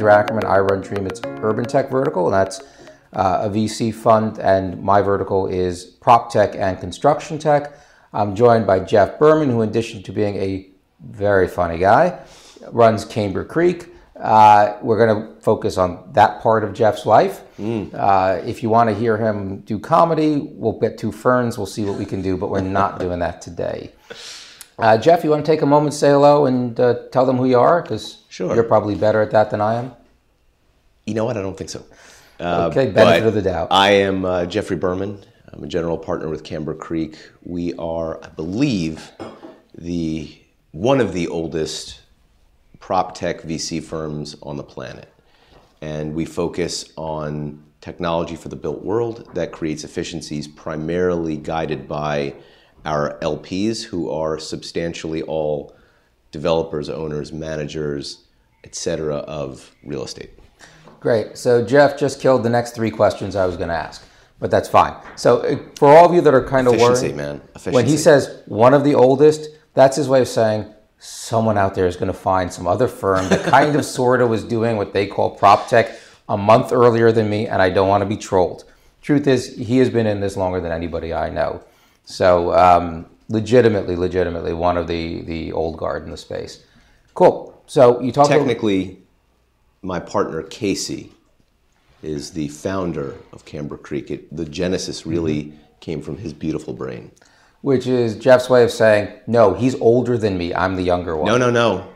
Andrew Ackerman. I run Dreamit's Urban Tech vertical, and that's uh, a VC fund, and my vertical is prop tech and construction tech. I'm joined by Jeff Berman, who, in addition to being a very funny guy, runs Camber Creek. Uh, we're going to focus on that part of Jeff's life. Mm. Uh, if you want to hear him do comedy, we'll get two ferns. We'll see what we can do, but we're not doing that today. Uh, Jeff, you want to take a moment, say hello, and uh, tell them who you are? Because sure. you're probably better at that than I am. You know what? I don't think so. Uh, okay, benefit of the doubt. I am uh, Jeffrey Berman. I'm a general partner with Camber Creek. We are, I believe, the one of the oldest prop tech VC firms on the planet. And we focus on technology for the built world that creates efficiencies primarily guided by our LPs, who are substantially all developers, owners, managers, etc., of real estate. Great. So Jeff just killed the next three questions I was going to ask, but that's fine. So uh, for all of you that are kind of worried, man. Efficiency. when he says one of the oldest, that's his way of saying someone out there is going to find some other firm that kind of sort of was doing what they call prop tech a month earlier than me, and I don't want to be trolled. Truth is, he has been in this longer than anybody I know. So, um, legitimately, legitimately, one of the the old guard in the space. Cool. So you talk technically, about- my partner Casey is the founder of Camber Creek. It, the genesis really mm-hmm. came from his beautiful brain which is Jeff's way of saying, no, he's older than me. I'm the younger one. No, no, no.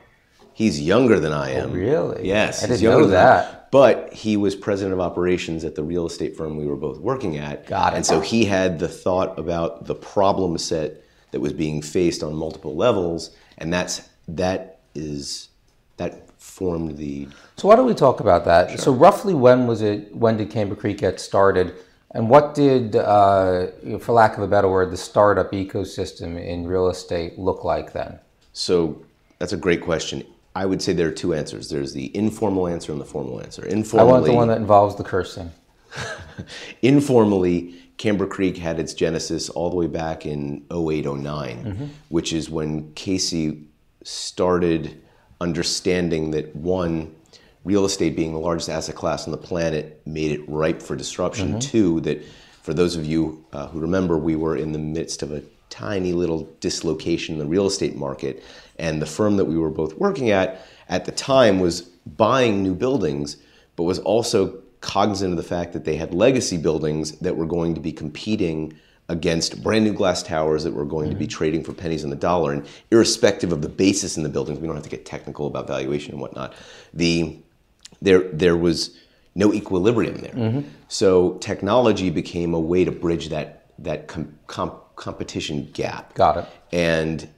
He's younger than I am. Oh, really? Yes. I didn't know that. But he was president of operations at the real estate firm we were both working at. Got it. And so he had the thought about the problem set that was being faced on multiple levels, and that's that is that formed the. So why don't we talk about that? Sure. So roughly when was it? When did Camber Creek get started? And what did, uh, for lack of a better word, the startup ecosystem in real estate look like then? So that's a great question. I would say there are two answers. There's the informal answer and the formal answer. Informally, I want the one that involves the cursing. informally, Camber Creek had its genesis all the way back in 08, 09, mm-hmm. which is when Casey started understanding that one, real estate being the largest asset class on the planet made it ripe for disruption. Mm-hmm. Two, that for those of you uh, who remember, we were in the midst of a tiny little dislocation in the real estate market, and the firm that we were both working at at the time was buying new buildings, but was also cognizant of the fact that they had legacy buildings that were going to be competing against brand new glass towers that were going to be mm-hmm. trading for pennies on the dollar. And irrespective of the basis in the buildings, we don't have to get technical about valuation and whatnot. The there there was no equilibrium there. Mm-hmm. So technology became a way to bridge that that com- com- competition gap. Got it. And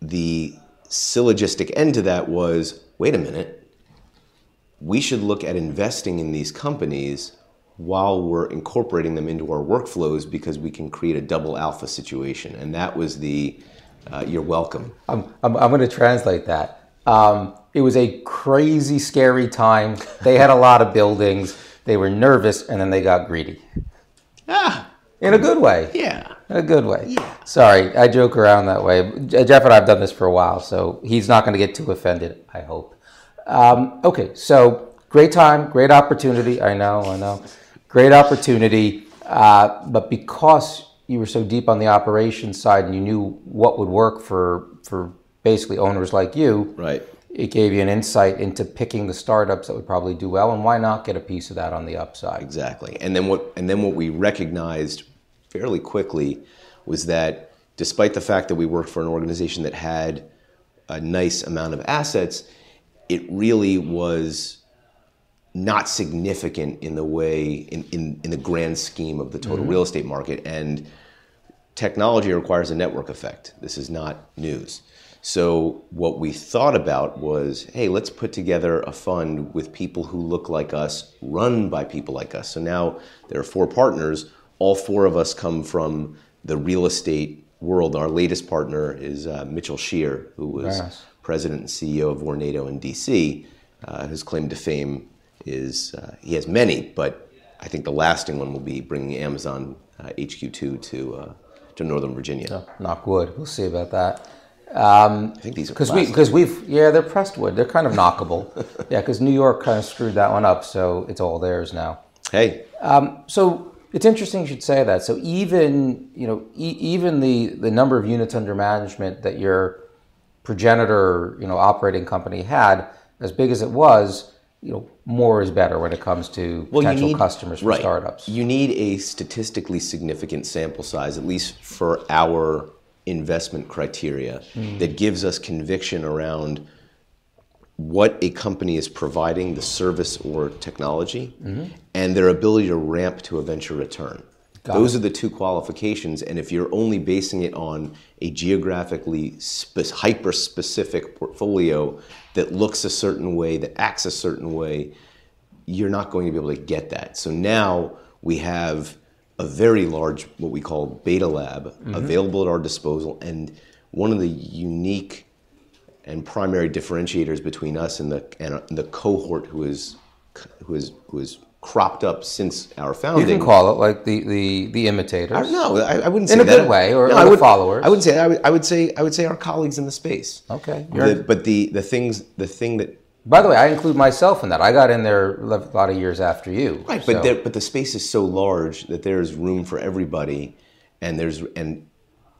the syllogistic end to that was, wait a minute, we should look at investing in these companies while we're incorporating them into our workflows because we can create a double alpha situation. And that was the uh, you're welcome. I'm, I'm, I'm going to translate that. Um, it was a crazy, scary time. They had a lot of buildings. They were nervous, and then they got greedy. Ah, in a good way. Yeah, a good way. Yeah. Sorry, I joke around that way. Jeff and I have done this for a while, so he's not going to get too offended. I hope. Um, okay, so great time, great opportunity. I know, I know, great opportunity. Uh, but because you were so deep on the operations side and you knew what would work for for basically owners like you, right? it gave you an insight into picking the startups that would probably do well and why not get a piece of that on the upside exactly and then what and then what we recognized fairly quickly was that despite the fact that we worked for an organization that had a nice amount of assets it really was not significant in the way in, in, in the grand scheme of the total mm-hmm. real estate market and technology requires a network effect this is not news so what we thought about was, hey, let's put together a fund with people who look like us, run by people like us. So now there are four partners. All four of us come from the real estate world. Our latest partner is uh, Mitchell Schear, who was yes. president and CEO of Vornado in DC. Uh, his claim to fame is uh, he has many, but I think the lasting one will be bringing Amazon HQ2 uh, to uh, to Northern Virginia. knock wood. We'll see about that. Um, I think these are because we because we've yeah they're pressed wood. They're kind of knockable. yeah, because New York kind of screwed that one up, so it's all theirs now. Hey, um, so it's interesting you should say that. So even you know e- even the the number of units under management that your progenitor you know operating company had, as big as it was, you know more is better when it comes to well, potential need, customers for right. startups. You need a statistically significant sample size, at least for our investment criteria mm. that gives us conviction around what a company is providing, the service or technology, mm-hmm. and their ability to ramp to a venture return. Got Those it. are the two qualifications, and if you're only basing it on a geographically spe- hyper specific portfolio that looks a certain way, that acts a certain way, you're not going to be able to get that. So now we have a very large, what we call beta lab, mm-hmm. available at our disposal. And one of the unique and primary differentiators between us and the and uh, the cohort who is who is who is cropped up since our founding. You can call it like the the, the imitators. I, no, I, I, wouldn't say in a that. good way, or, no, or I would, followers. I would say I would, I would say I would say our colleagues in the space. Okay, the, but the the things the thing that by the way, I include myself in that. I got in there a lot of years after you. Right, so. but there, but the space is so large that there's room for everybody, and there's and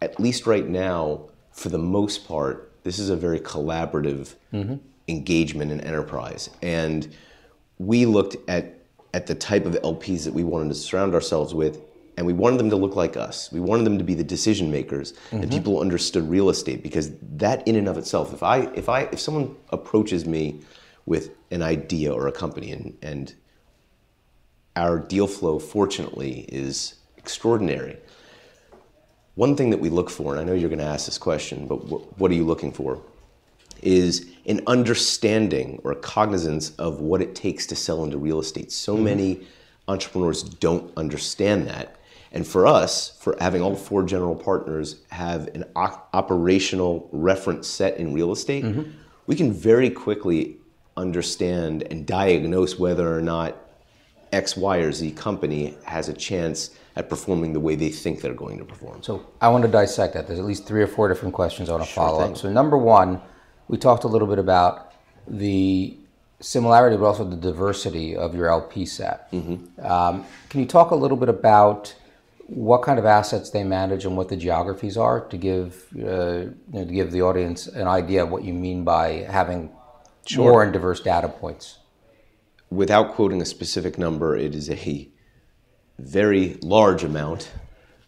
at least right now, for the most part, this is a very collaborative mm-hmm. engagement and enterprise. And we looked at at the type of LPs that we wanted to surround ourselves with, and we wanted them to look like us. We wanted them to be the decision makers mm-hmm. and people who understood real estate because that in and of itself, if I if I if someone approaches me with an idea or a company. And, and our deal flow, fortunately, is extraordinary. One thing that we look for, and I know you're going to ask this question, but what are you looking for? Is an understanding or a cognizance of what it takes to sell into real estate. So mm-hmm. many entrepreneurs don't understand that. And for us, for having all four general partners have an operational reference set in real estate, mm-hmm. we can very quickly understand and diagnose whether or not X, Y, or Z company has a chance at performing the way they think they're going to perform. So I want to dissect that. There's at least three or four different questions I want to sure follow thing. up. So number one, we talked a little bit about the similarity, but also the diversity of your LP set. Mm-hmm. Um, can you talk a little bit about what kind of assets they manage and what the geographies are to give uh, you know, to give the audience an idea of what you mean by having sure. more and diverse data points. Without quoting a specific number, it is a very large amount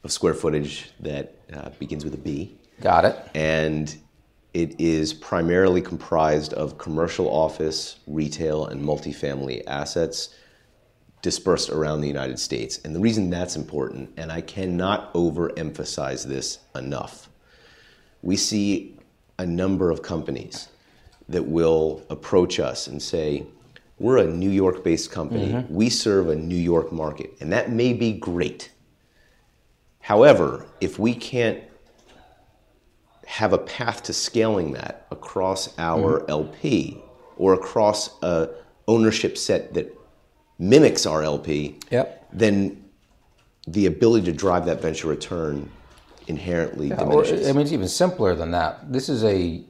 of square footage that uh, begins with a B. Got it. And it is primarily comprised of commercial office, retail, and multifamily assets dispersed around the United States. And the reason that's important, and I cannot overemphasize this enough, we see a number of companies that will approach us and say, we're a New York based company. Mm-hmm. We serve a New York market. And that may be great. However, if we can't have a path to scaling that across our mm-hmm. LP or across a ownership set that mimics our LP, yep. then the ability to drive that venture return inherently yeah, diminishes. Or, I mean, it's even simpler than that. This is a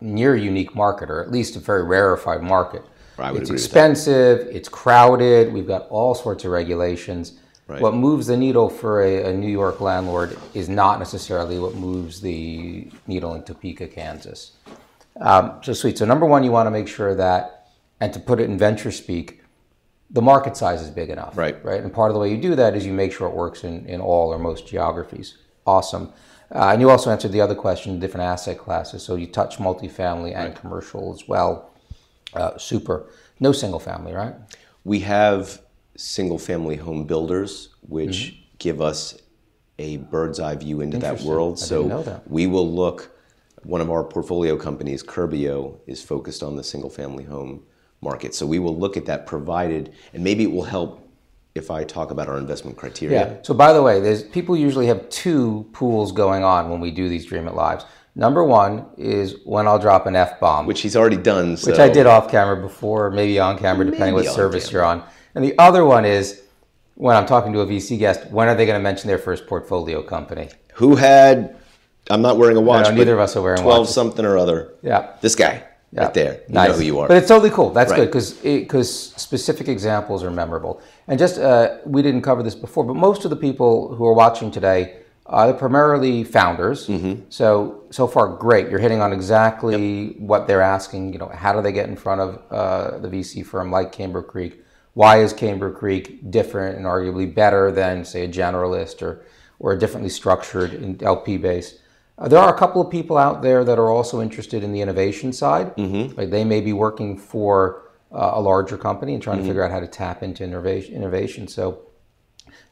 near unique market, or at least a very rarefied market. It's expensive, it's crowded, we've got all sorts of regulations. Right. What moves the needle for a, a, New York landlord is not necessarily what moves the needle in Topeka, Kansas. Um, so sweet. So number one, you want to make sure that, and to put it in venture speak, the market size is big enough. Right. Right. And part of the way you do that is you make sure it works in, in all or most geographies. Awesome. Uh, and you also answered the other question, different asset classes. So you touch multifamily and right. commercial as well. Uh, super. No single family, right? We have single family home builders, which mm-hmm. give us a bird's eye view into that world. So that. we will look. One of our portfolio companies, Curbio, is focused on the single family home market. So we will look at that provided, and maybe it will help if I talk about our investment criteria. Yeah. So by the way, there's people usually have two pools going on when we do these Dreamit Lives. Number one is when I'll drop an F bomb, which he's already done. So. Which I did off camera before, maybe on camera, depending maybe what service camera. you're on. And the other one is when I'm talking to a VC guest, when are they going to mention their first portfolio company? Who had I'm not wearing a watch. No, neither of us are wearing 12 watches. something or other. Yeah. This guy Yeah. right there. You Nice. know who you are. But it's totally cool. That's Right. good because because specific examples are memorable. And just uh, we didn't cover this before, but most of the people who are watching today uh, they're primarily founders. Mm-hmm. So so far, great. You're hitting on exactly what they're asking. You know, how do they get in front of uh, the VC firm like Camber Creek? Why is Camber Creek different and arguably better than, say, a generalist or or a differently structured in LP base? Uh, there are a couple of people out there that are also interested in the innovation side. Mm-hmm. Like they may be working for uh, a larger company and trying to figure out how to tap into innovation. Innovation. So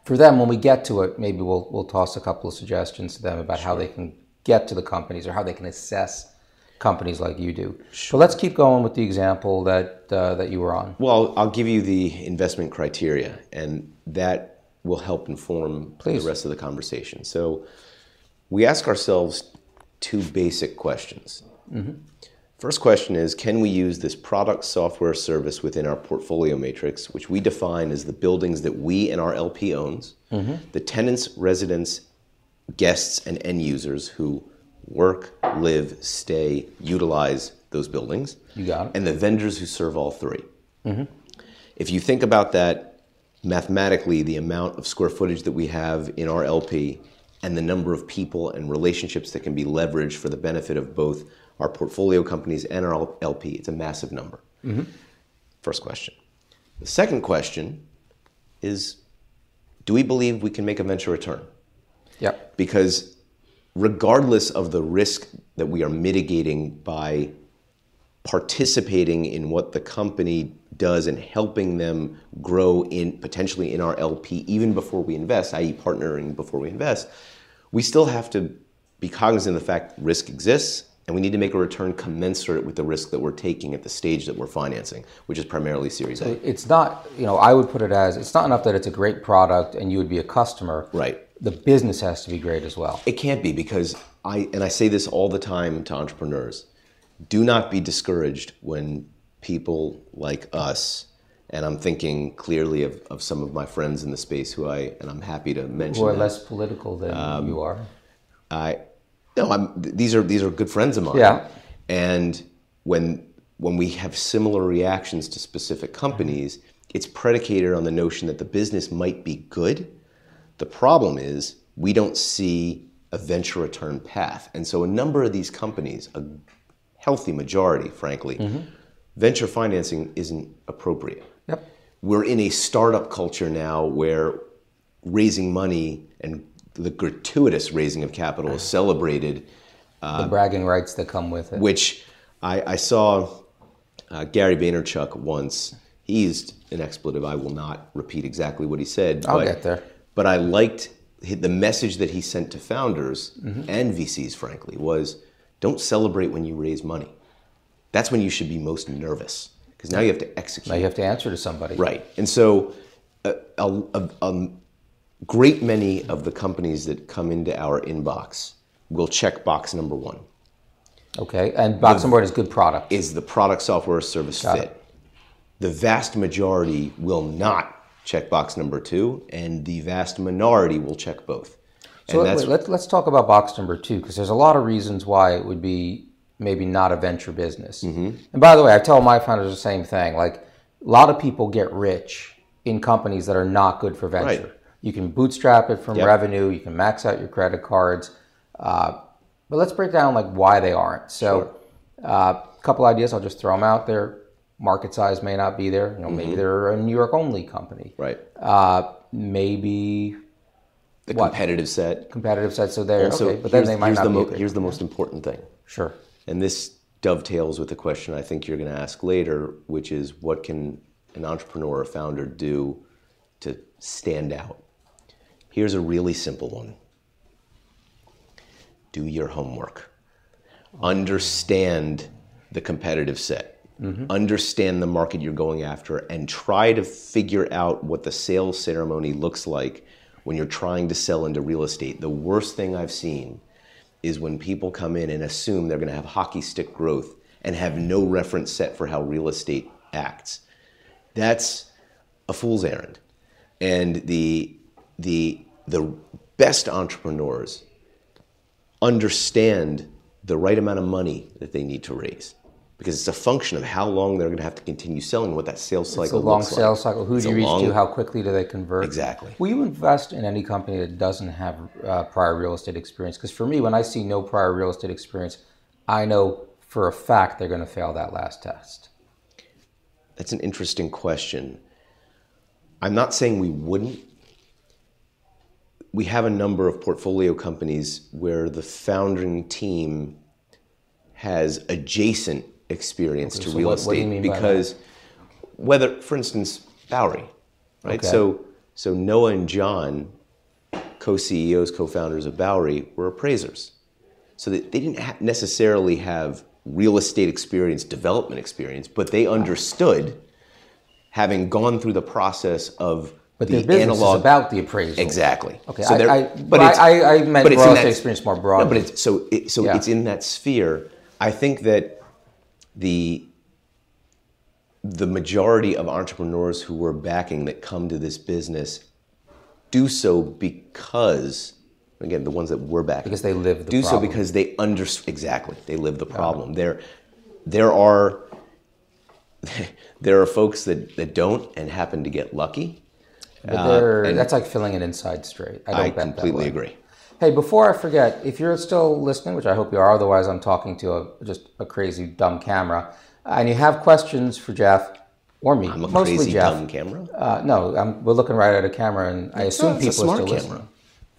for them, when we get to it, maybe we'll we'll toss a couple of suggestions to them about how they can get to the companies or how they can assess companies like you do. So let's keep going with the example that uh, that you were on. Well, I'll give you the investment criteria, and that will help inform Please. the rest of the conversation. So, we ask ourselves two basic questions. First question is Can we use this product, software, service within our portfolio matrix, which we define as the buildings that we and our LP owns, mm-hmm. the tenants, residents, guests, and end users who work, live, stay, utilize those buildings? You got it. and the vendors who serve all 3 mm-hmm. If you think about that mathematically, the amount of square footage that we have in our LP and the number of people and relationships that can be leveraged for the benefit of both our portfolio companies and our LP, it's a massive number. Mm-hmm. First question. The second question is do we believe we can make a venture return? Yep. because regardless of the risk that we are mitigating by participating in what the company does and helping them grow in potentially in our LP even before we invest, i.e. partnering before we invest, we still have to be cognizant of the fact risk exists and we need to make a return commensurate with the risk that we're taking at the stage that we're financing, which is primarily Series A. It's not, you know, I would put it as it's not enough that it's a great product and you would be a customer. Right. The business has to be great as well. It can't be because I and I say this all the time to entrepreneurs. Do not be discouraged when people like us, and I'm thinking clearly of, of some of my friends in the space who I and I'm happy to mention. Who are less political than Um, you are. I no, I'm these are these are good friends of mine. Yeah. And when when we have similar reactions to specific companies, it's predicated on the notion that the business might be good. The problem is we don't see a venture return path. And so a number of these companies, a healthy majority, frankly, mm-hmm. venture financing isn't appropriate Yep. we're in a startup culture now where raising money and the gratuitous raising of capital is celebrated, the bragging rights that come with it. which I, I saw uh, Gary Vaynerchuk once. He used an expletive. I will not repeat exactly what he said. I'll but, get there. But I liked the message that he sent to founders Mm-hmm. and VCs, frankly, was don't celebrate when you raise money. That's when you should be most nervous because now you have to execute. Now you have to answer to somebody. Right. And so a, a, a, a great many of the companies that come into our inbox will check box number one. Okay. And box number one is good product. Is the product software service Got fit? it. The vast majority will not check box number two, and the vast minority will check both. So let, wait, let's let's talk about box number two because there's a lot of reasons why it would be maybe not a venture business. Mm-hmm. And by the way, I tell my founders the same thing. Like a lot of people get rich in companies that are not good for venture. Right. You can bootstrap it from Yep. revenue. You can max out your credit cards. Uh, but let's break down like why they aren't. So a uh, couple ideas. I'll just throw them out there. Market size may not be there. You know, maybe they're a New York only company. right. Uh, maybe The what? competitive set. competitive set. So they're Also, okay, but then they might not the be mo- Here's the most important thing. Sure. And this dovetails with the question I think you're going to ask later, which is what can an entrepreneur or founder do to stand out? Here's a really simple one do your homework, understand the competitive set. Mm-hmm. Understand the market you're going after and try to figure out what the sales ceremony looks like when you're trying to sell into real estate. The worst thing I've seen is when people come in and assume they're going to have hockey stick growth and have no reference set for how real estate acts. That's a fool's errand. And the the the best entrepreneurs understand the right amount of money that they need to raise because it's a function of how long they're going to have to continue selling, what that sales cycle It's a long looks like. sales cycle. Who It's do you reach long- to? How quickly do they convert? Exactly. Will you invest in any company that doesn't have uh, prior real estate experience? Because for me, when I see no prior real estate experience, I know for a fact they're going to fail that last test. That's an interesting question. I'm not saying we wouldn't. We have a number of portfolio companies where the founding team has adjacent experience to so real what- what estate you mean by that? because whether, for instance, Bowery, right? Okay. So, so Noah and John, co-CEOs, co-founders of Bowery, were appraisers. So they, they didn't ha- necessarily have real estate experience, development experience, but they understood, having gone through the process of But the their business analog. is about the appraisal. exactly. Okay, So I, I, but I, I, meant but real estate experience more broadly. No, but it's so it, so Yeah. it's in that sphere. I think that the the majority of entrepreneurs who we're backing that come to this business do so because again the ones that we're backing Because they live the do so problem. because they under exactly they live the problem. There there are there are folks that, that don't and happen to get lucky. But they're- that's like filling an inside straight. I don't uh, I completely agree. Hey, before I forget, if you're still listening, which I hope you are, otherwise I'm talking to a, just a crazy dumb camera, and you have questions for Jeff or me, I'm a mostly crazy Jeff. dumb camera. Uh, no, I'm, we're looking right at a camera, and I assume a people are still camera. listening.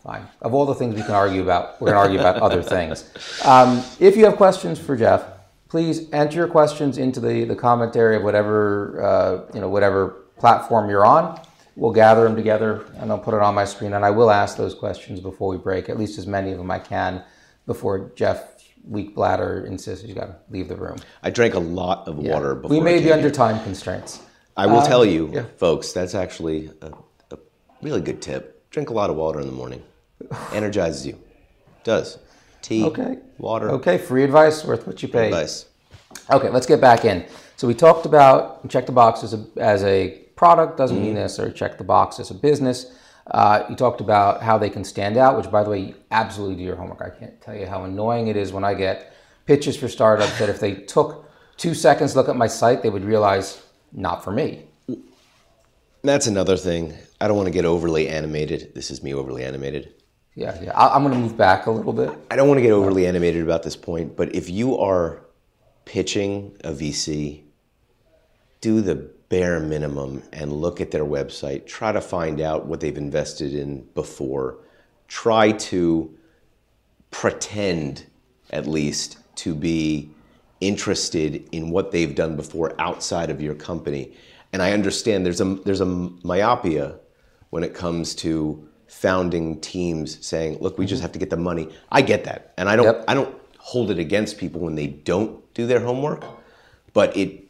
Fine. Of all the things we can argue about, we're going to argue about other things. Um, if you have questions for Jeff, please enter your questions into the, the commentary of whatever uh, you know whatever platform you're on. We'll gather them together, and I'll put it on my screen. And I will ask those questions before we break, at least as many of them I can, before Jeff weak bladder insists he's got to leave the room. I drank a lot of water before. we may be under time constraints. I will tell Um, you, yeah. folks, that's actually a, a really good tip. Drink a lot of water in the morning. Energizes you. Does. Tea, Okay. water, Okay, free advice worth what you pay. advice. Okay, let's get back in. So we talked about check the box as a, as a product doesn't Mm-hmm. mean necessarily check the box as a business. Uh, you talked about how they can stand out, which by the way, you absolutely do your homework. I can't tell you how annoying it is when I get pitches for startups that if they took two seconds to look at my site, they would realize not for me. That's another thing. I don't want to get overly animated. This is me overly animated. Yeah, yeah. I, I'm going to move back a little bit. I don't want to get overly animated about this point, but if you are pitching a VC, do the bare minimum and look at their website. Try to find out what they've invested in before. Try to pretend, at least, to be interested in what they've done before outside of your company. And I understand there's a there's a myopia when it comes to founding teams saying, "Look, we just mm-hmm. have to get the money." I get that, and I don't Yep. I don't hold it against people when they don't do their homework, but it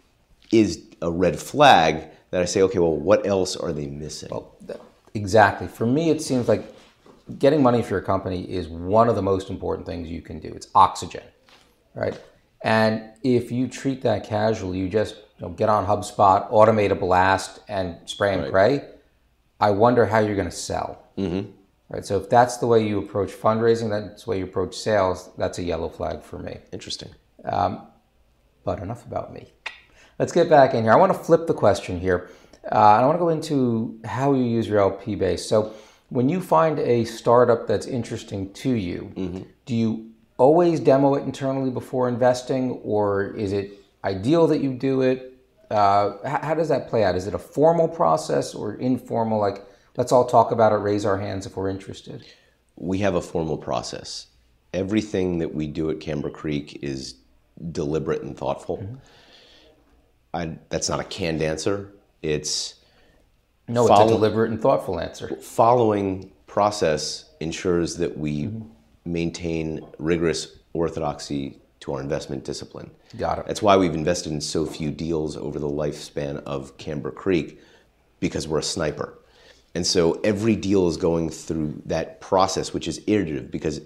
is a red flag that I say, okay, well, what else are they missing? Exactly. For me, it seems like getting money for your company is one of the most important things you can do. It's oxygen, right? And if you treat that casually, you just you know, get on HubSpot, automate a blast, and spray and pray. I wonder how you're going to sell. Mm-hmm. Right. So if that's the way you approach fundraising, that's the way you approach sales. That's a yellow flag for me. Interesting. But enough about me. Let's get back in here. I want to flip the question here. Uh, and I want to go into how you use your LP base. So, when you find a startup that's interesting to you, do you always demo it internally before investing, or is it ideal that you do it? Uh, how does that play out? Is it a formal process or informal? Like, let's all talk about it, raise our hands if we're interested. We have a formal process. Everything that we do at Camber Creek is deliberate and thoughtful. I, that's not a canned answer. It's No, it's Follow- a deliberate and thoughtful answer. following process ensures that we maintain rigorous orthodoxy to our investment discipline. Got it. That's why we've invested in so few deals over the lifespan of Camber Creek, because we're a sniper. And so every deal is going through that process, which is iterative, because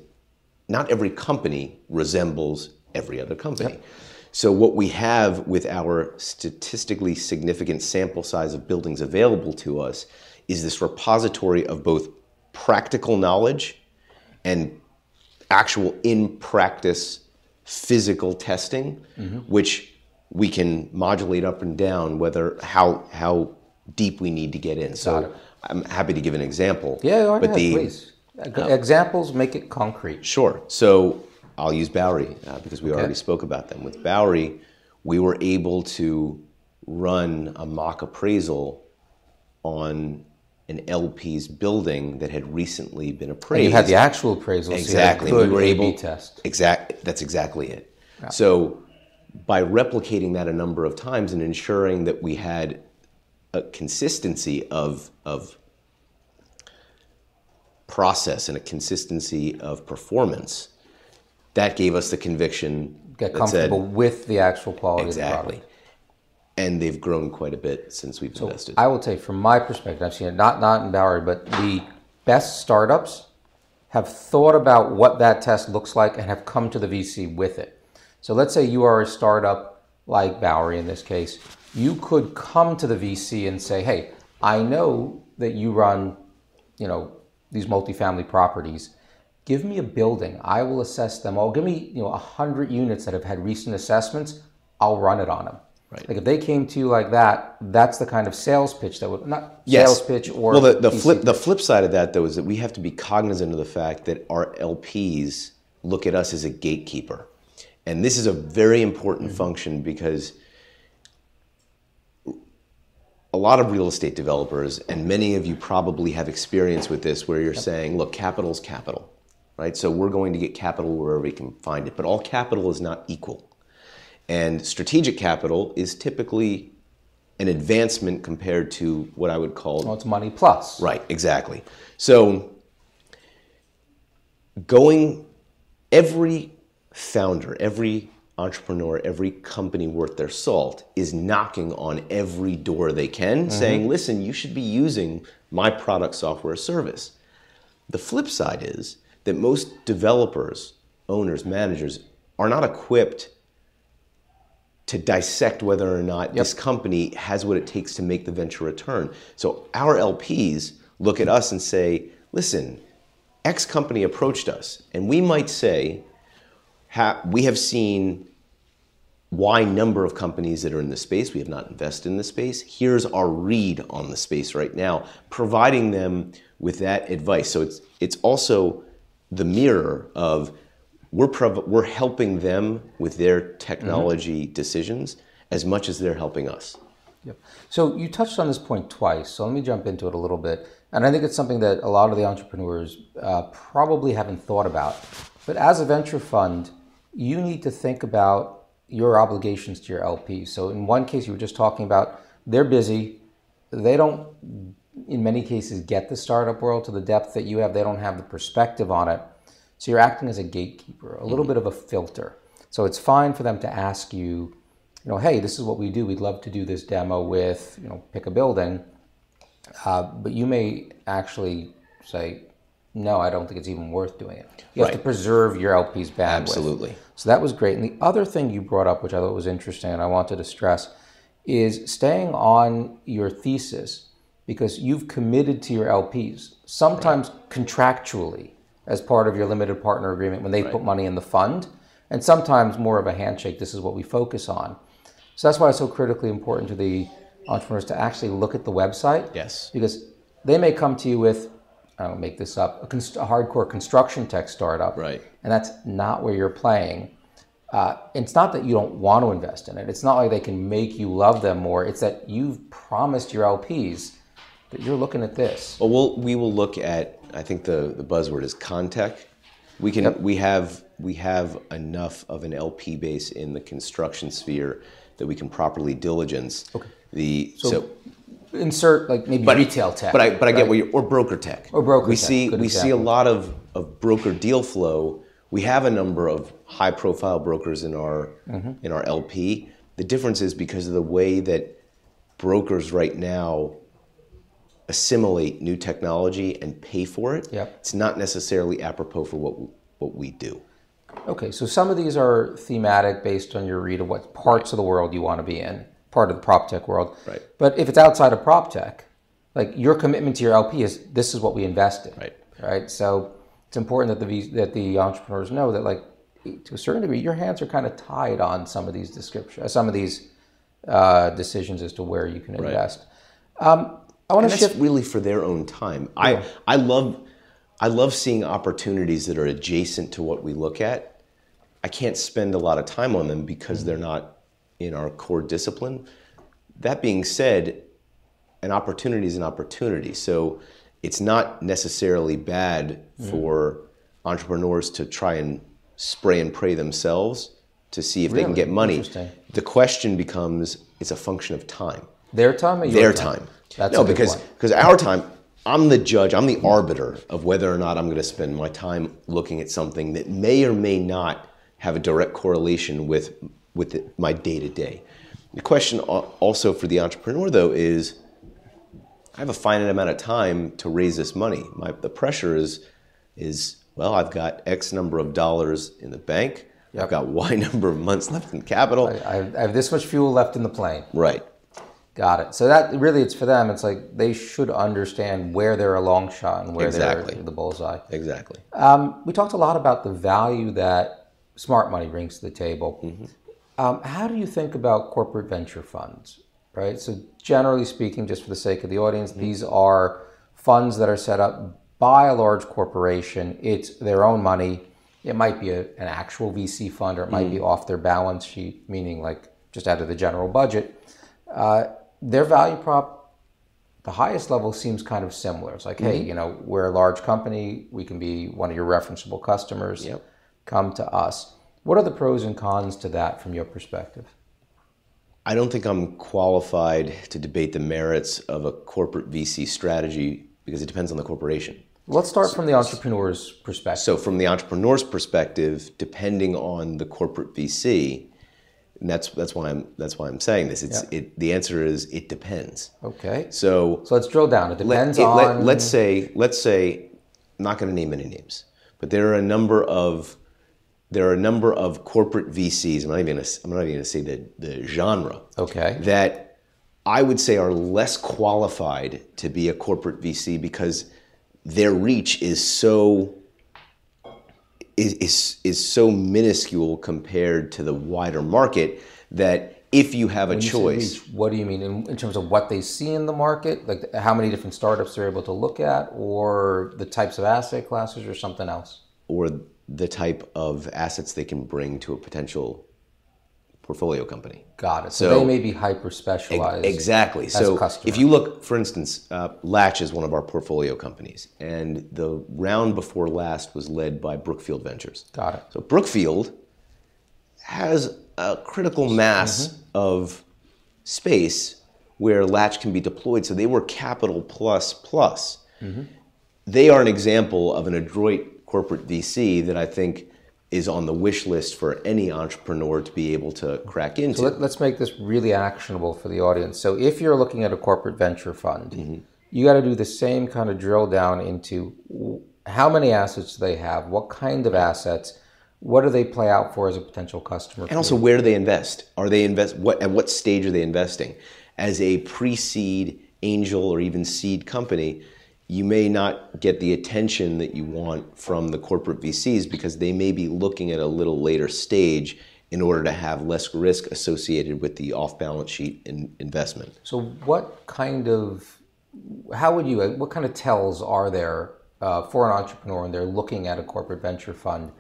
not every company resembles every other company. So what we have with our statistically significant sample size of buildings available to us is this repository of both practical knowledge and actual in practice physical testing, mm-hmm. which we can modulate up and down whether how how deep we need to get in. So I'm happy to give an example. Yeah, but ahead, the please. Uh, Examples make it concrete. Sure. So I'll use Bowery uh, because we already spoke about them. With Bowery, we were able to run a mock appraisal on an LP's building that had recently been appraised. You had the actual appraisal. exactly. So you had a we were A/B able test. Exact. That's exactly it. So by replicating that a number of times and ensuring that we had a consistency of of process and a consistency of performance, that gave us the conviction Get that said- comfortable with the actual quality of the exactly. product. And they've grown quite a bit since we've invested. I will tell you, from my perspective, I've seen it not not in Bowery, but the best startups have thought about what that test looks like and have come to the VC with it. So let's say you are a startup like Bowery in this case, you could come to the VC and say, "Hey, I know that you run, you know, these multifamily properties. Give me a building. I will assess them all. Give me, you know, hundred units that have had recent assessments. I'll run it on them." Right. Like if they came to you like that, that's the kind of sales pitch that would not Yes. sales pitch or well the, the flip the flip side of that though is that we have to be cognizant of the fact that our LPs look at us as a gatekeeper. And this is a very important Mm-hmm. function because a lot of real estate developers, and many of you probably have experience with this, where you're saying, look, capital's capital, right? So we're going to get capital wherever we can find it. But all capital is not equal. And strategic capital is typically an advancement compared to what I would call Well, it's money plus. Right, exactly. So going every founder, every entrepreneur, every company worth their salt is knocking on every door they can mm-hmm. saying, "Listen, you should be using my product software service." The flip side is that most developers, owners, managers are not equipped to dissect whether or not this company has what it takes to make the venture return. So our LPs look at us and say, listen, X company approached us, and we might say, ha- we have seen Y number of companies that are in the space. We have not invested in the space. Here's our read on the space right now, providing them with that advice. So it's it's also the mirror of we're prov- we're helping them with their technology decisions as much as they're helping us. Yep. So you touched on this point twice. So let me jump into it a little bit. And I think it's something that a lot of the entrepreneurs uh, probably haven't thought about. But as a venture fund, you need to think about your obligations to your LP. So in one case, you were just talking about they're busy. They don't, in many cases, get the startup world to the depth that you have. They don't have the perspective on it. So you're acting as a gatekeeper, a little bit of a filter. So it's fine for them to ask you, you know, hey, this is what we do. We'd love to do this demo with, you know, pick a building. Uh, but you may actually say, no, I don't think it's even worth doing it. You have to preserve your LP's bandwidth. Absolutely. So that was great. And the other thing you brought up, which I thought was interesting and I wanted to stress, is staying on your thesis because you've committed to your LPs, sometimes contractually as part of your limited partner agreement when they put money in the fund, and sometimes more of a handshake. This is what we focus on. So that's why it's so critically important to the entrepreneurs to actually look at the website. Yes. Because they may come to you with, I don't make this up, a, const- a hardcore construction tech startup. Right. And that's not where you're playing. Uh, it's not that you don't want to invest in it. It's not like they can make you love them more. It's that you've promised your LPs that you're looking at this. Well, we'll we will look at. I think the, the buzzword is contech. We can we have we have enough of an LP base in the construction sphere that we can properly diligence okay. the so, Insert like maybe retail tech. But I but I get right? what you or broker tech. Or broker We tech, see we see a lot of, of broker deal flow. We have a number of high profile brokers in our Mm-hmm. in our LP. The difference is because of the way that brokers right now assimilate new technology and pay for it. Yep. It's not necessarily apropos for what what we do. Okay, so some of these are thematic based on your read of what parts of the world you want to be in, part of the prop tech world. Right. But if it's outside of prop tech, like your commitment to your LP is this is what we invest in. Right. Right. So it's important that the that the entrepreneurs know that like to a certain degree, your hands are kind of tied on some of these descriptions, some of these uh, decisions as to where you can invest. Right. Um, I want to shift really for their own time. Yeah. I I love I love seeing opportunities that are adjacent to what we look at. I can't spend a lot of time on them because mm-hmm. they're not in our core discipline. That being said, an opportunity is an opportunity. So it's not necessarily bad mm-hmm. for entrepreneurs to try and spray and pray themselves to see if really? they can get money. The question becomes it's a function of time. Their time or Their time? time. That's no, because because our time, I'm the judge, I'm the arbiter of whether or not I'm going to spend my time looking at something that may or may not have a direct correlation with with the, my day to day. The question also for the entrepreneur though is I have a finite amount of time to raise this money. My, the pressure is is well, I've got X number of dollars in the bank. Yep. I've got Y number of months left in capital. I, I have this much fuel left in the plane. Right. Got it. So that really, it's for them. It's like they should understand where they're a long shot and where exactly. they're the bullseye. Exactly. Um, we talked a lot about the value that smart money brings to the table. Mm-hmm. Um, how do you think about corporate venture funds? Right. So generally speaking, just for the sake of the audience, mm-hmm. these are funds that are set up by a large corporation. It's their own money. It might be a, an actual VC fund or it might mm. be off their balance sheet, meaning like just out of the general budget. Uh, their value prop, the highest level seems kind of similar. It's like, mm-hmm. hey, you know, we're a large company. We can be one of your referenceable customers. Yep. Come to us. What are the pros and cons to that from your perspective? I don't think I'm qualified to debate the merits of a corporate VC strategy because it depends on the corporation. Let's start from the entrepreneur's perspective. So, from the entrepreneur's perspective, depending on the corporate VC, and that's that's why I'm that's why I'm saying this. It's yeah. it. The answer is it depends. Okay. So so let's drill down. It depends let, on. Let, let's say let's say I'm not going to name any names, but there are a number of there are a number of corporate VCs. I'm not even gonna, I'm not even going to say the the genre. Okay. That I would say are less qualified to be a corporate VC because their reach is so is, is, is so minuscule compared to the wider market that if you have a when choice. Reach, what do you mean in, in, terms of what they see in the market? Like how many different startups they're able to look at, or the types of asset classes, or something else? Or the type of assets they can bring to a potential portfolio company. Got it. So, so they may be hyper specialized. Exactly. so if you look, for instance, uh, Latch is one of our portfolio companies, and the round before last was led by Brookfield Ventures. Got it. So Brookfield has a critical mass mm-hmm. of space where Latch can be deployed. So they were capital plus plus. Mm-hmm. They are an example of an adroit corporate VC that I think is on the wish list for any entrepreneur to be able to crack into. So let, us make this really actionable for the audience. So if you're looking at a corporate venture fund, mm-hmm. you got to do the same kind of drill down into how many assets do they have, what kind of assets, what do they play out for as a potential customer, and also where do they invest? Are they invest what at what stage are they investing? As a pre-seed angel or even seed company, you may not get the attention that you want from the corporate VCs because they may be looking at a little later stage in order to have less risk associated with the off balance sheet in investment. So, what kind of, how would you, what kind of tells are there uh, for an entrepreneur when they're looking at a corporate venture fund?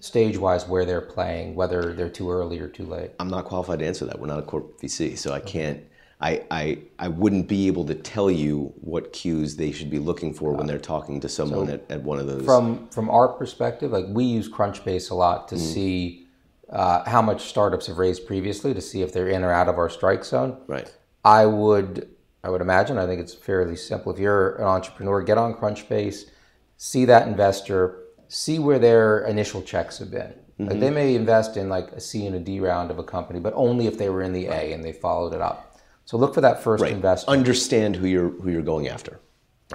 Stage wise, where they're playing, whether they're too early or too late? I'm not qualified to answer that. We're not a corporate VC, so I can't I, I, I wouldn't be able to tell you what cues they should be looking for when they're talking to someone so at, at one of those. From from our perspective, like we use Crunchbase a lot to mm. see uh, how much startups have raised previously to see if they're in or out of our strike zone. Right. I would I would imagine. I think it's fairly simple. If you're an entrepreneur, get on Crunchbase, see that investor, see where their initial checks have been. Mm-hmm. Like they may invest in like a C and a D round of a company, but only if they were in the A and they followed it up. So look for that first right. investment. Understand who you're who you're going after.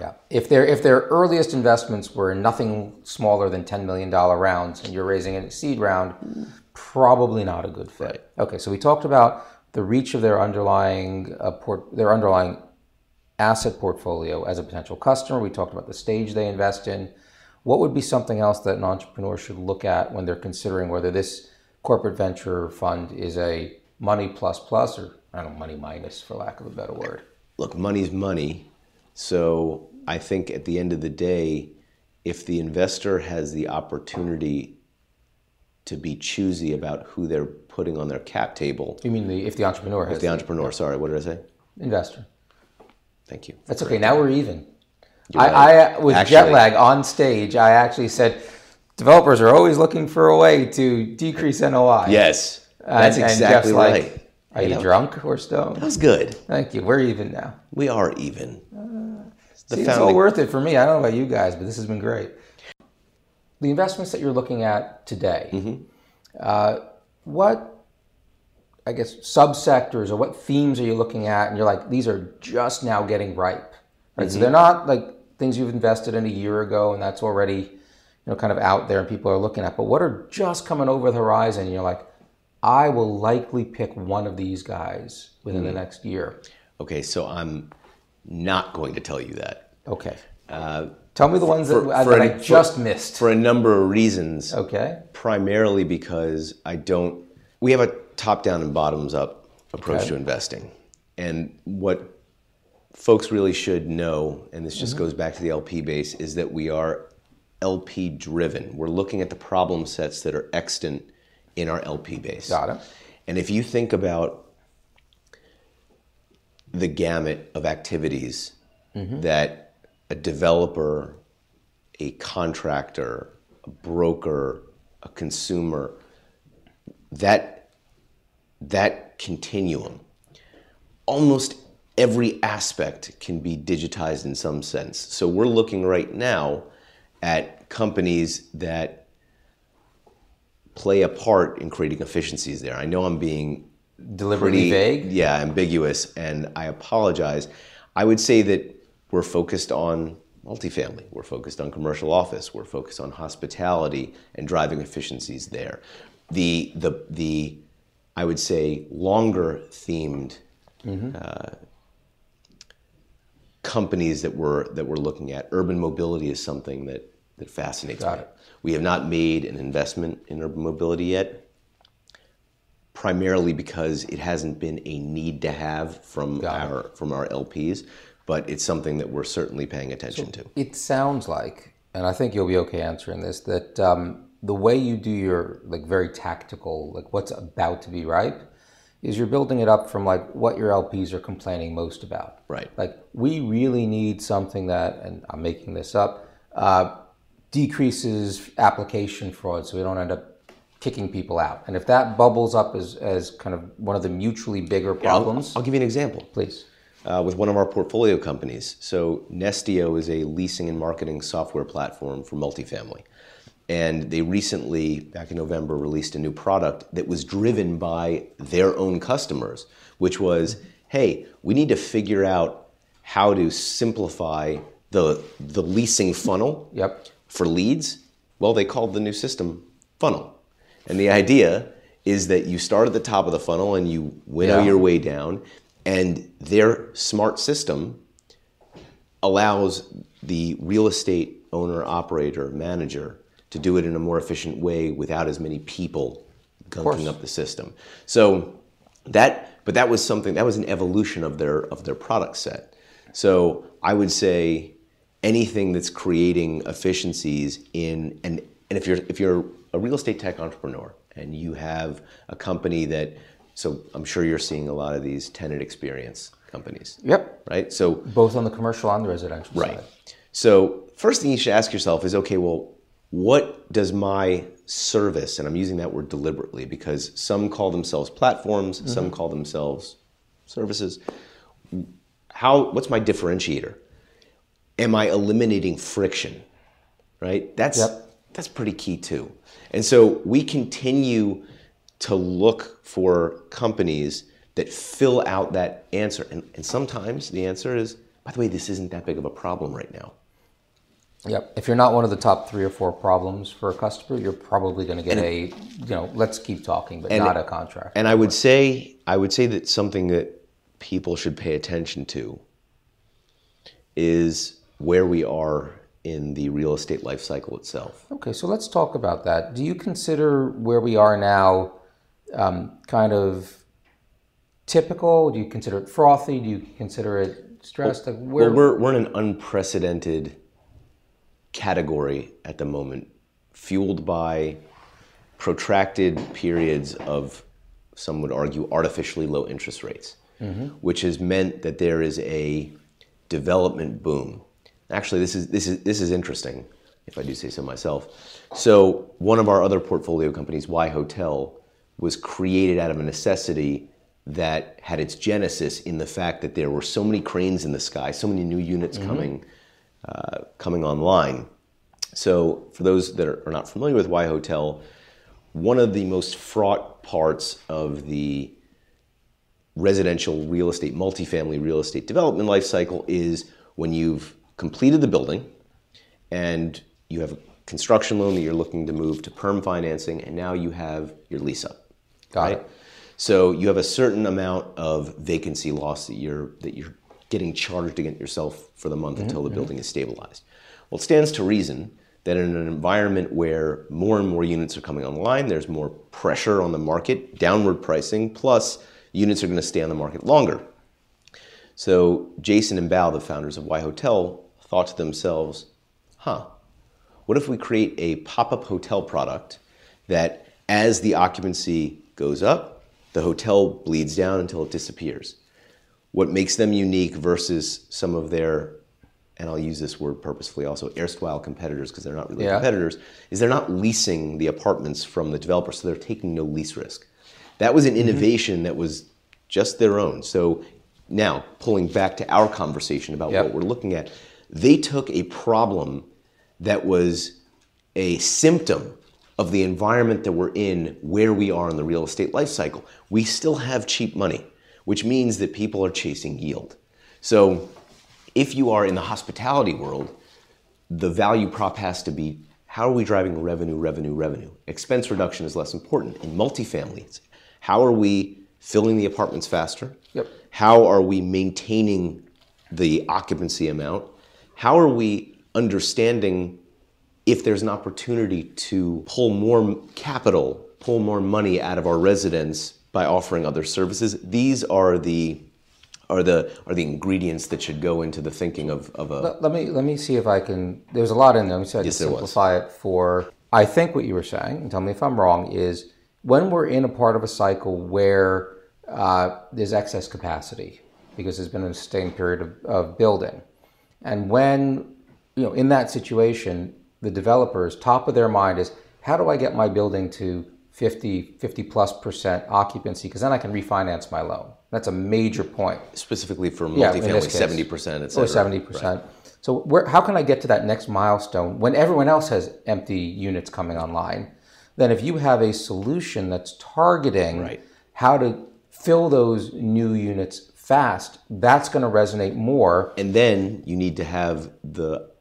Yeah. If their if their earliest investments were nothing smaller than ten million dollar rounds, and you're raising a seed round, probably not a good fit. Right. Okay. So we talked about the reach of their underlying uh, port, their underlying asset portfolio as a potential customer. We talked about the stage they invest in. what would be something else that an entrepreneur should look at when they're considering whether this corporate venture fund is a money plus plus or I don't know, money minus for lack of a better word? Look, money's money. So I think at the end of the day, if the investor has the opportunity to be choosy about who they're putting on their cap table, You mean the if the entrepreneur has the entrepreneur, sorry, what did I say? investor? Thank you. That's okay. Now we're even. I. I with Actually- jet lag on stage, I actually said developers are always looking for a way to decrease NOI. Yes, that's and exactly like, right. Are you know, drunk or stoned? That was good. Thank you. We're even now. We are even. the See, it's all worth it for me. I don't know about you guys, but this has been great. The investments that you're looking at today, Mm-hmm. uh, what, I guess, subsectors or what themes are you looking at? And you're like, these are just now getting ripe, right? Mm-hmm. So they're not like things you've invested in a year ago and that's already, you know, kind of out there and people are looking at. But what are just coming over the horizon? And you're like, I will likely pick one of these guys within Mm-hmm. the next year. Okay, so I'm not going to tell you that. Okay. Uh, Tell me the ones that, for that an- I just missed. for a number of reasons. okay. primarily because I don't. We have a top-down and bottoms-up approach Okay. to investing, and what folks really should know, and this just goes back to the LP base, is that we are LP driven. We're looking at the problem sets that are extant in our LP base. Got it. And if you think about the gamut of activities mm-hmm. that a developer, a contractor, a broker, a consumer, that that continuum, almost every aspect can be digitized in some sense. So we're looking right now at companies that play a part in creating efficiencies there. I know I'm being Deliberately vague. yeah, ambiguous, and I apologize. I would say that we're focused on multifamily, we're focused on commercial office, we're focused on hospitality and driving efficiencies there. The the the I would say longer themed uh, companies that we're that we're looking at. Urban mobility is something that that fascinates Got me. it. We have not made an investment in urban mobility yet primarily because it hasn't been a need to have from Got it. our from our LPs, but it's something that we're certainly paying attention to. It sounds like, and I think you'll be okay answering this, that um, the way you do your like very tactical, like what's about to be ripe, is you're building it up from like what your LPs are complaining most about. Right. Like we really need something that, and I'm making this up, uh, decreases application fraud, so we don't end up kicking people out. And if that bubbles up as as kind of one of the mutually bigger I'll, problems, I'll give you an example. please. uh, with one of our portfolio companies. So Nestio is a leasing and marketing software platform for multifamily. And they recently, back in November, released a new product that was driven by their own customers, which was, hey, we need to figure out how to simplify the, the leasing funnel Yep. For leads, well, they called the new system funnel. And the idea is that you start at the top of the funnel and you winnow Yeah. your way down, and their smart system allows the real estate owner, operator, manager to do it in a more efficient way without as many people gunking up the system. So that, but that was something that was an evolution of their of their product set. So I would say anything that's creating efficiencies in and and if you're if you're a real estate tech entrepreneur and you have a company that so I'm sure you're seeing a lot of these tenant experience companies, Yep. right? So Both on the commercial and the residential Right. side. So first thing you should ask yourself is, okay, well, what does my service, and I'm using that word deliberately because some call themselves platforms, some mm-hmm. call themselves services. How? What's my differentiator? Am I eliminating friction? Right. That's Yep. that's pretty key too. And so we continue to look for companies that fill out that answer. And, and sometimes the answer is, by the way, this isn't that big of a problem right now. Yep. If you're not one of the top three or four problems for a customer, you're probably going to get a, you know, let's keep talking, but not a contract. And I would say, I would say that something that people should pay attention to is where we are in the real estate life cycle itself. Okay, so let's talk about that. Do you consider where we are now um, kind of typical? Do you consider it frothy? Do you consider it stressed? Like where? Well, we're, we're in an unprecedented category at the moment, fueled by protracted periods of, some would argue, artificially low interest rates, which has meant that there is a development boom. Actually, this is, this is, this is interesting, if I do say so myself. So, one of our other portfolio companies, WhyHotel, was created out of a necessity that had its genesis in the fact that there were so many cranes in the sky, so many new units coming, uh, coming online. So, for those that are not familiar with WhyHotel, one of the most fraught parts of the residential real estate, multifamily real estate development life cycle is when you've completed the building and you have a construction loan that you're looking to move to perm financing, and now you have your lease up. Got it. So you have a certain amount of vacancy loss that you're that you're getting charged against yourself for the month mm-hmm, until the mm-hmm. building is stabilized. Well, it stands to reason that in an environment where more and more units are coming online, there's more pressure on the market, downward pricing, plus units are going to stay on the market longer. So Jason and Bao, the founders of WhyHotel, thought to themselves, huh, what if we create a pop-up hotel product that as the occupancy goes up, the hotel bleeds down until it disappears. What makes them unique versus some of their, and I'll use this word purposefully also, erstwhile competitors, because they're not really Yeah. competitors, is they're not leasing the apartments from the developer, so they're taking no lease risk. That was an mm-hmm. innovation that was just their own. So now, pulling back to our conversation about Yep. what we're looking at, they took a problem that was a symptom of the environment that we're in where we are in the real estate life cycle. We still have cheap money, which means that people are chasing yield. So if you are in the hospitality world, the value prop has to be how are we driving revenue, revenue, revenue? Expense reduction is less important. In multifamily, how are we filling the apartments faster? Yep. How are we maintaining the occupancy amount? How are we understanding if there's an opportunity to pull more capital, pull more money out of our residents by offering other services? These are the are the are the ingredients that should go into the thinking of, of a Let, let me let me see if I can. There's a lot in there. Let me see if I can Yes, there was. simplify it for. I think what you were saying, and tell me if I'm wrong, is when we're in a part of a cycle where uh, there's excess capacity because there's been a sustained period of, of building, and when you know in that situation, the developers top of their mind is how do I get my building to 50 50 plus percent occupancy because then I can refinance my loan. That's a major point. specifically for multifamily, seventy percent, et oh, Or seventy percent. So where, how can I get to that next milestone when everyone else has empty units coming online? Then if you have a solution that's targeting Right. how to fill those new units fast, that's going to resonate more. And then you need to have the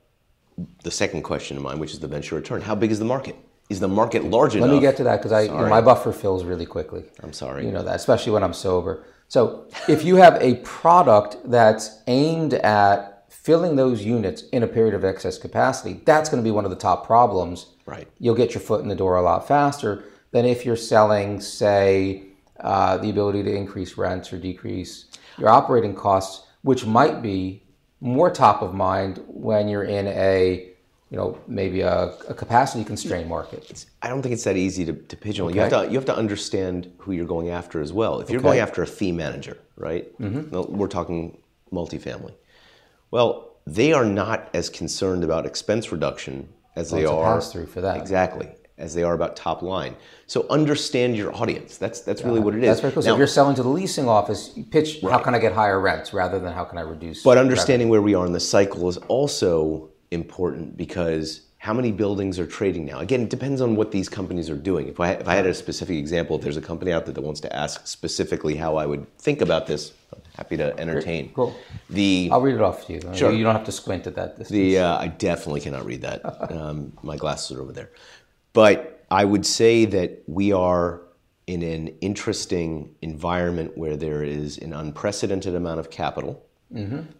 the second question in mind, which is the venture return. How big is the market? Is the market large enough? Let me get to that because I you know, my buffer fills really quickly. I'm sorry. You know that, especially when I'm sober. So if you have a product that's aimed at filling those units in a period of excess capacity, that's going to be one of the top problems. Right. You'll get your foot in the door a lot faster than if you're selling, say, uh, the ability to increase rents or decrease your operating costs, which might be more top of mind when you're in a you know, maybe a, a capacity constrained market. I don't think it's that easy to, to pigeonhole. You have to you have to understand who you're going after as well. If you're Okay. going after a fee manager, right? Mm-hmm. We're talking multifamily. Well, they are not as concerned about expense reduction as they it's a are pass-through for that. Exactly, as they are about top line. So understand your audience. That's that's really what it is. That's very cool. So if you're selling to the leasing office, pitch how can I get higher rents rather than how can I reduce. But understanding where we are in the cycle is also important because how many buildings are trading now? Again, it depends on what these companies are doing. If I, if I had a specific example, if there's a company out there that wants to ask specifically how I would think about this, I'm happy to entertain. Cool. The I'll read it off to you. Sure. You don't have to squint at that distance. the uh, I definitely cannot read that. Um, my glasses are over there. But I would say that we are in an interesting environment where there is an unprecedented amount of capital.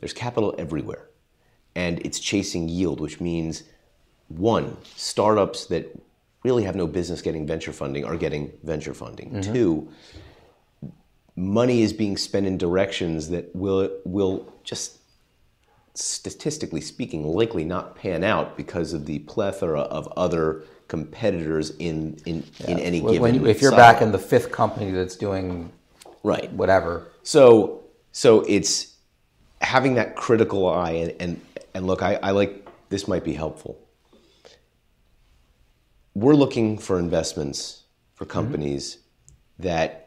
There's capital everywhere. and it's chasing yield, which means one, startups that really have no business getting venture funding are getting venture funding. Mm-hmm. Two, money is being spent in directions that will will just statistically speaking likely not pan out because of the plethora of other competitors in in, yeah. in any given when you, if you're back in the fifth company that's doing right whatever so so it's having that critical eye and and, and look I, I like this might be helpful we're looking for investments for mm-hmm. companies mm-hmm. that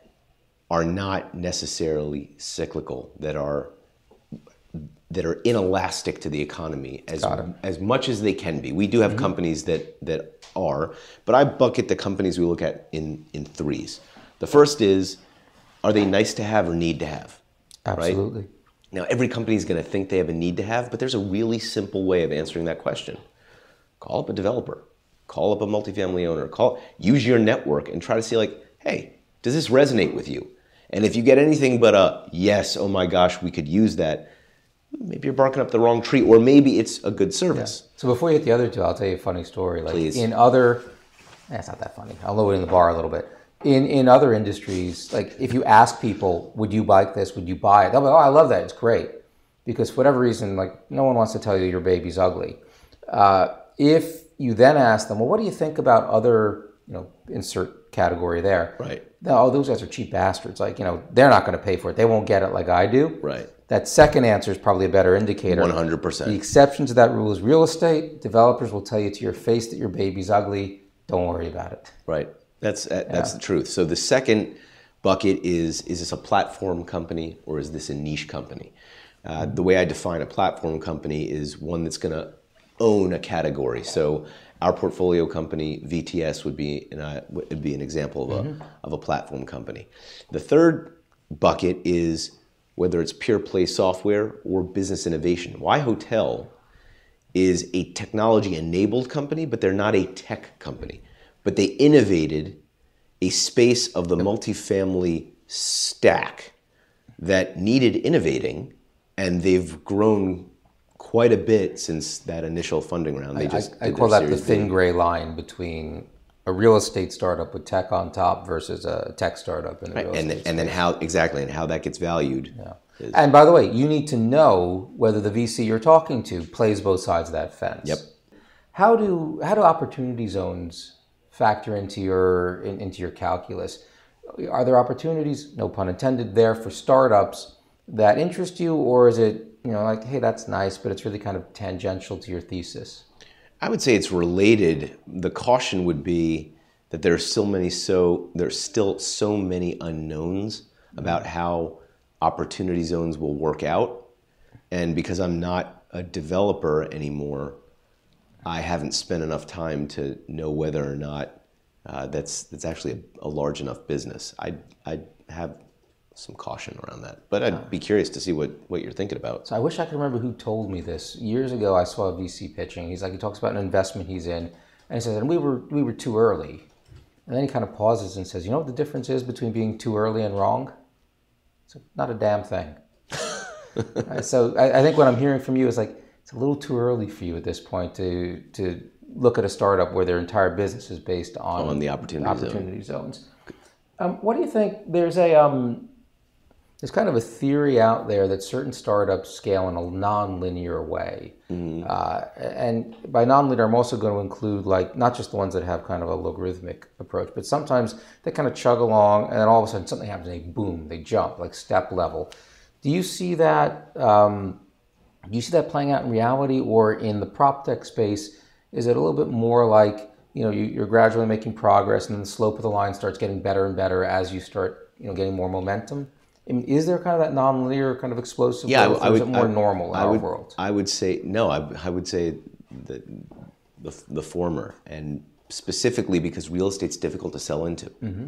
are not necessarily cyclical, that are that are inelastic to the economy as as much as they can be. We do have mm-hmm. companies that that are, but I bucket the companies we look at in in threes. The first is are they nice to have or need to have? Absolutely. Right? Now every company is going to think they have a need to have, but there's a really simple way of answering that question. Call up a developer call up a multifamily owner, call, use your network and try to see like, hey, does this resonate with you? And if you get anything but a yes, oh my gosh, we could use that, maybe you're barking up the wrong tree, or maybe it's a good service. Yeah. So before you hit the other two, I'll tell you a funny story. Like Please. in other, that's eh, not that funny. I'll lower it in the bar a little bit. In in other industries, like if you ask people, would you like this? Would you buy it? They'll be, oh, I love that. It's great. Because for whatever reason, like no one wants to tell you your baby's ugly. Uh, if you then ask them, well, what do you think about other, you know, insert category there? Right. Oh, those guys are cheap bastards. Like, you know, they're not going to pay for it. They won't get it like I do. Right. That second answer is probably a better indicator. 100%. The exception to that rule is real estate. Developers will tell you to your face that your baby's ugly. Don't worry about it. Right. That's uh, that's yeah. the truth. So the second bucket is is this a platform company or is this a niche company? Uh, the way I define a platform company is one that's going to own a category. So our portfolio company VTS would be a, would be an example of a mm-hmm. of a platform company. The third bucket is whether it's pure play software or business innovation. WhyHotel is a technology enabled company, but they're not a tech company. But they innovated a space of the multifamily stack that needed innovating, and they've grown quite a bit since that initial funding round. They just I, I call that the thin gray line between a real estate startup with tech on top versus a tech startup in right. Real estate. and, and then how exactly and how that gets valued. Yeah. Is, and by the way, you need to know whether the VC you're talking to plays both sides of that fence. Yep. How do how do opportunity zones factor into your in, into your calculus? Are there opportunities, no pun intended, there for startups that interest you, or is it you know, like, hey, that's nice, but it's really kind of tangential to your thesis? I would say it's related. The caution would be that there's still many so there's still so many unknowns about how opportunity zones will work out. And because I'm not a developer anymore, I haven't spent enough time to know whether or not uh, that's that's actually a, a large enough business. I I have some caution around that. But I'd be curious to see what, what you're thinking about. So I wish I could remember who told me this. Years ago, I saw a VC pitching. He's like, he talks about an investment he's in, and he says, and we were we were too early. And then he kind of pauses and says, you know what the difference is between being too early and wrong? It's not a damn thing. right, so I, I think what I'm hearing from you is like, it's a little too early for you at this point to to look at a startup where their entire business is based on, on the opportunity, opportunity zone. zones. Um, what do you think? There's a um, there's kind of a theory out there that certain startups scale in a non-linear way. Mm-hmm. Uh, and by non-linear, I'm also going to include like not just the ones that have kind of a logarithmic approach, but sometimes they kind of chug along, and then all of a sudden something happens, and they boom, they jump like step level. Do you see that? Um, do you see that playing out in reality, or in the prop tech space? Is it a little bit more like you know you, are gradually making progress, and then the slope of the line starts getting better and better as you start you know getting more momentum? I mean, is there kind of that nonlinear kind of explosive yeah, growth, I, I would, more I, normal in I our would, world? I would say no. I, I would say the, the, the former, and specifically because real estate's difficult to sell into. Mm-hmm.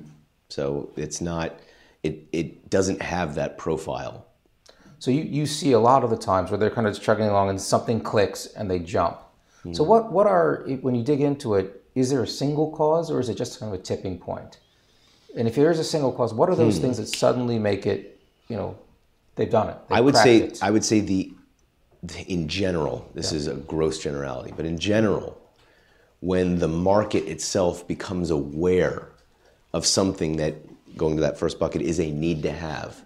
So it's not. It it doesn't have that profile. So you, you see a lot of the times where they're kind of chugging along and something clicks and they jump. Mm-hmm. So what what are when you dig into it? Is there a single cause or is it just kind of a tipping point? And if there is a single cause, what are those hmm. things that suddenly make it, you know, they've done it? I would say it. I would say the in general, this is a gross generality, but in general, when the market itself becomes aware of something that, going to that first bucket, is a need to have,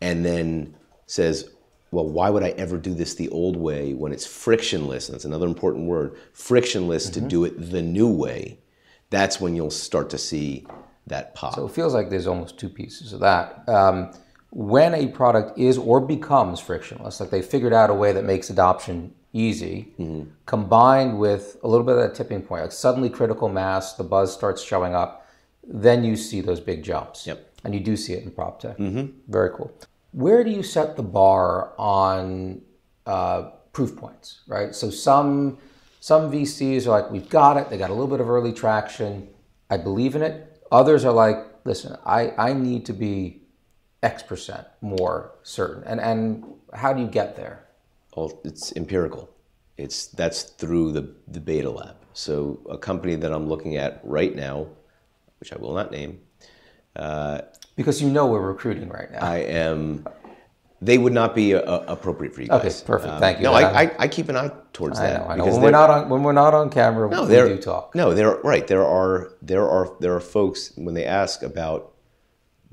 and then says, well, why would I ever do this the old way when it's frictionless? And that's another important word frictionless to do it the new way. That's when you'll start to see that pop. So it feels like there's almost two pieces of that. Um, when a product is or becomes frictionless, like they figured out a way that makes adoption easy, combined with a little bit of that tipping point, like suddenly critical mass, the buzz starts showing up, then you see those big jumps. Yep. And you do see it in prop tech. Very cool. Where do you set the bar on uh, proof points, right? So some some VCs are like, we've got it. They got a little bit of early traction. I believe in it. Others are like, listen, I, I need to be X percent more certain. And and how do you get there? Well, it's empirical. It's that's through the the beta lab. So a company that I'm looking at right now, which I will not name, Uh, Because you know we're recruiting right now. I am. They would not be uh, appropriate for you Okay, guys. perfect. Thank you. No, I, I, I keep an eye towards I that know, I know. When we're not on when we're not on camera, no, we there- do talk. No, there right. There are there are there are folks when they ask about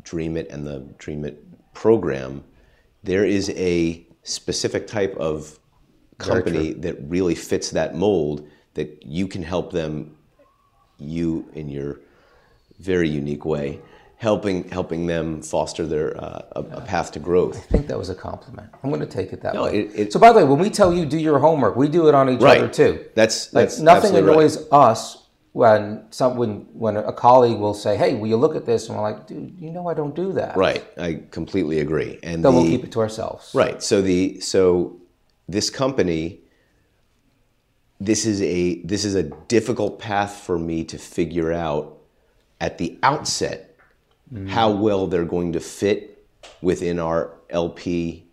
Dreamit and the Dreamit program, there is a specific type of company that really fits that mold that you can help them you in your very unique way helping helping them foster their uh, a, a path to growth I think that was a compliment. I'm going to take it that No, way. it- it- so, by the way, when we tell you do your homework, we do it on each Right. other too. That's- like that's nothing absolutely right. annoys us when some when when a colleague will say, "Hey, will you look at this?" And we're like, "Dude, you know I don't do that." right i completely agree and Then we'll keep it to ourselves. Right. So the so this company this is a this is a difficult path for me to figure out at the outset how well they're going to fit within our LP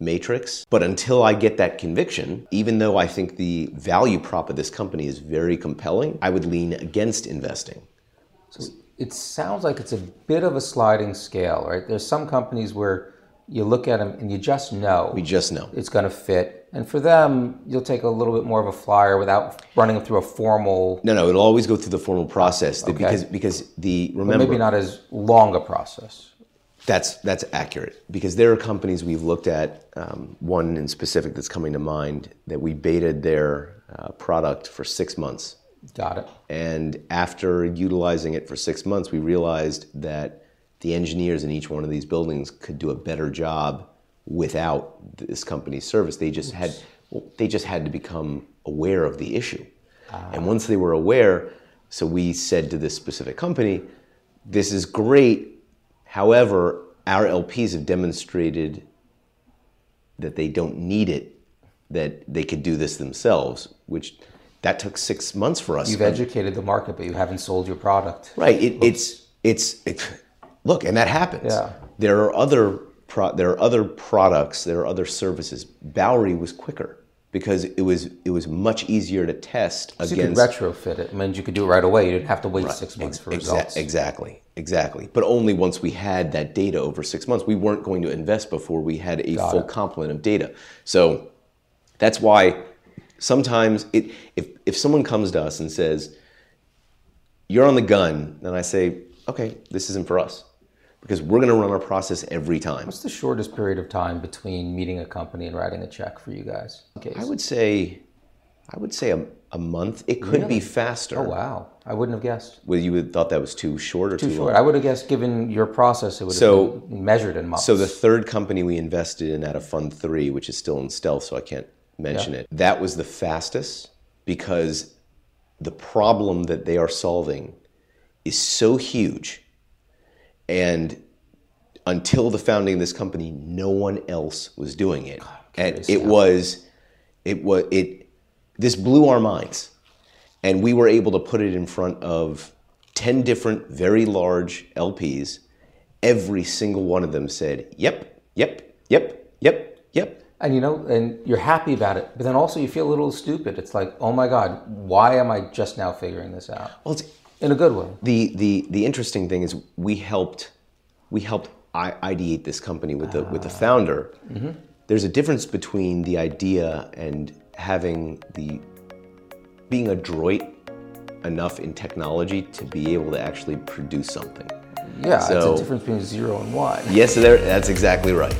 matrix. But until I get that conviction, even though I think the value prop of this company is very compelling, I would lean against investing. So it sounds like it's a bit of a sliding scale, right? There's some companies where you look at them and you just know We just know. it's going to fit, and for them, you'll take a little bit more of a flyer without running them through a formal, No, no, it'll always go through the formal process the- because because the remember maybe not as long a process. That's that's accurate because there are companies we've looked at. Um, one in specific that's coming to mind that we baited their uh, product for six months, Got it. and after utilizing it for six months, we realized that the engineers in each one of these buildings could do a better job without this company's service. They just had well, they just had to become aware of the issue, and ah. once they were aware, so we said to this specific company, "This is great." However, our LPs have demonstrated that they don't need it, that they could do this themselves, which that took six months for us. You've educated the market, but you haven't sold your product. right. It, it's it's it, look, and that happens. Yeah. There are other pro, there are other products, there are other services. Bowery was quicker because it was it was much easier to test So you could against retrofit it. It means you could do it right away. You didn't have to wait six months for Exa- results. Exactly, exactly. But only once we had that data over six months. We weren't going to invest before we had a full it. complement of data. So that's why sometimes it, if if someone comes to us and says, "You're on the gun," then I say, "Okay, this isn't for us." Because we're going to run our process every time. What's the shortest period of time between meeting a company and writing a check for you guys? I would say, I would say a, a month. It could be faster. Oh wow, I wouldn't have guessed. Well, you would thought that was too short or too, Too long. short. I would have guessed, given your process, it would have So- been measured in months. So the third company we invested in out of Fund Three, which is still in stealth, so I can't mention it. That was the fastest because the problem that they are solving is so huge, and until the founding of this company, no one else was doing it, and it was, it was it. This blew our minds, and we were able to put it in front of ten different, very large LPs every single one of them said, "Yep, yep, yep, yep, yep." and you know, and you're happy about it, but then also you feel a little stupid. It's like, oh my god, why am I just now figuring this out? Well, it's, In a good way. the the the interesting thing is we helped we helped I- ideate this company with the with the ah. founder, mm-hmm. there's a difference between the idea and having the being adroit enough in technology to be able to actually produce something. Yeah, So- it's a difference between zero and one. Yes, there, that's exactly right.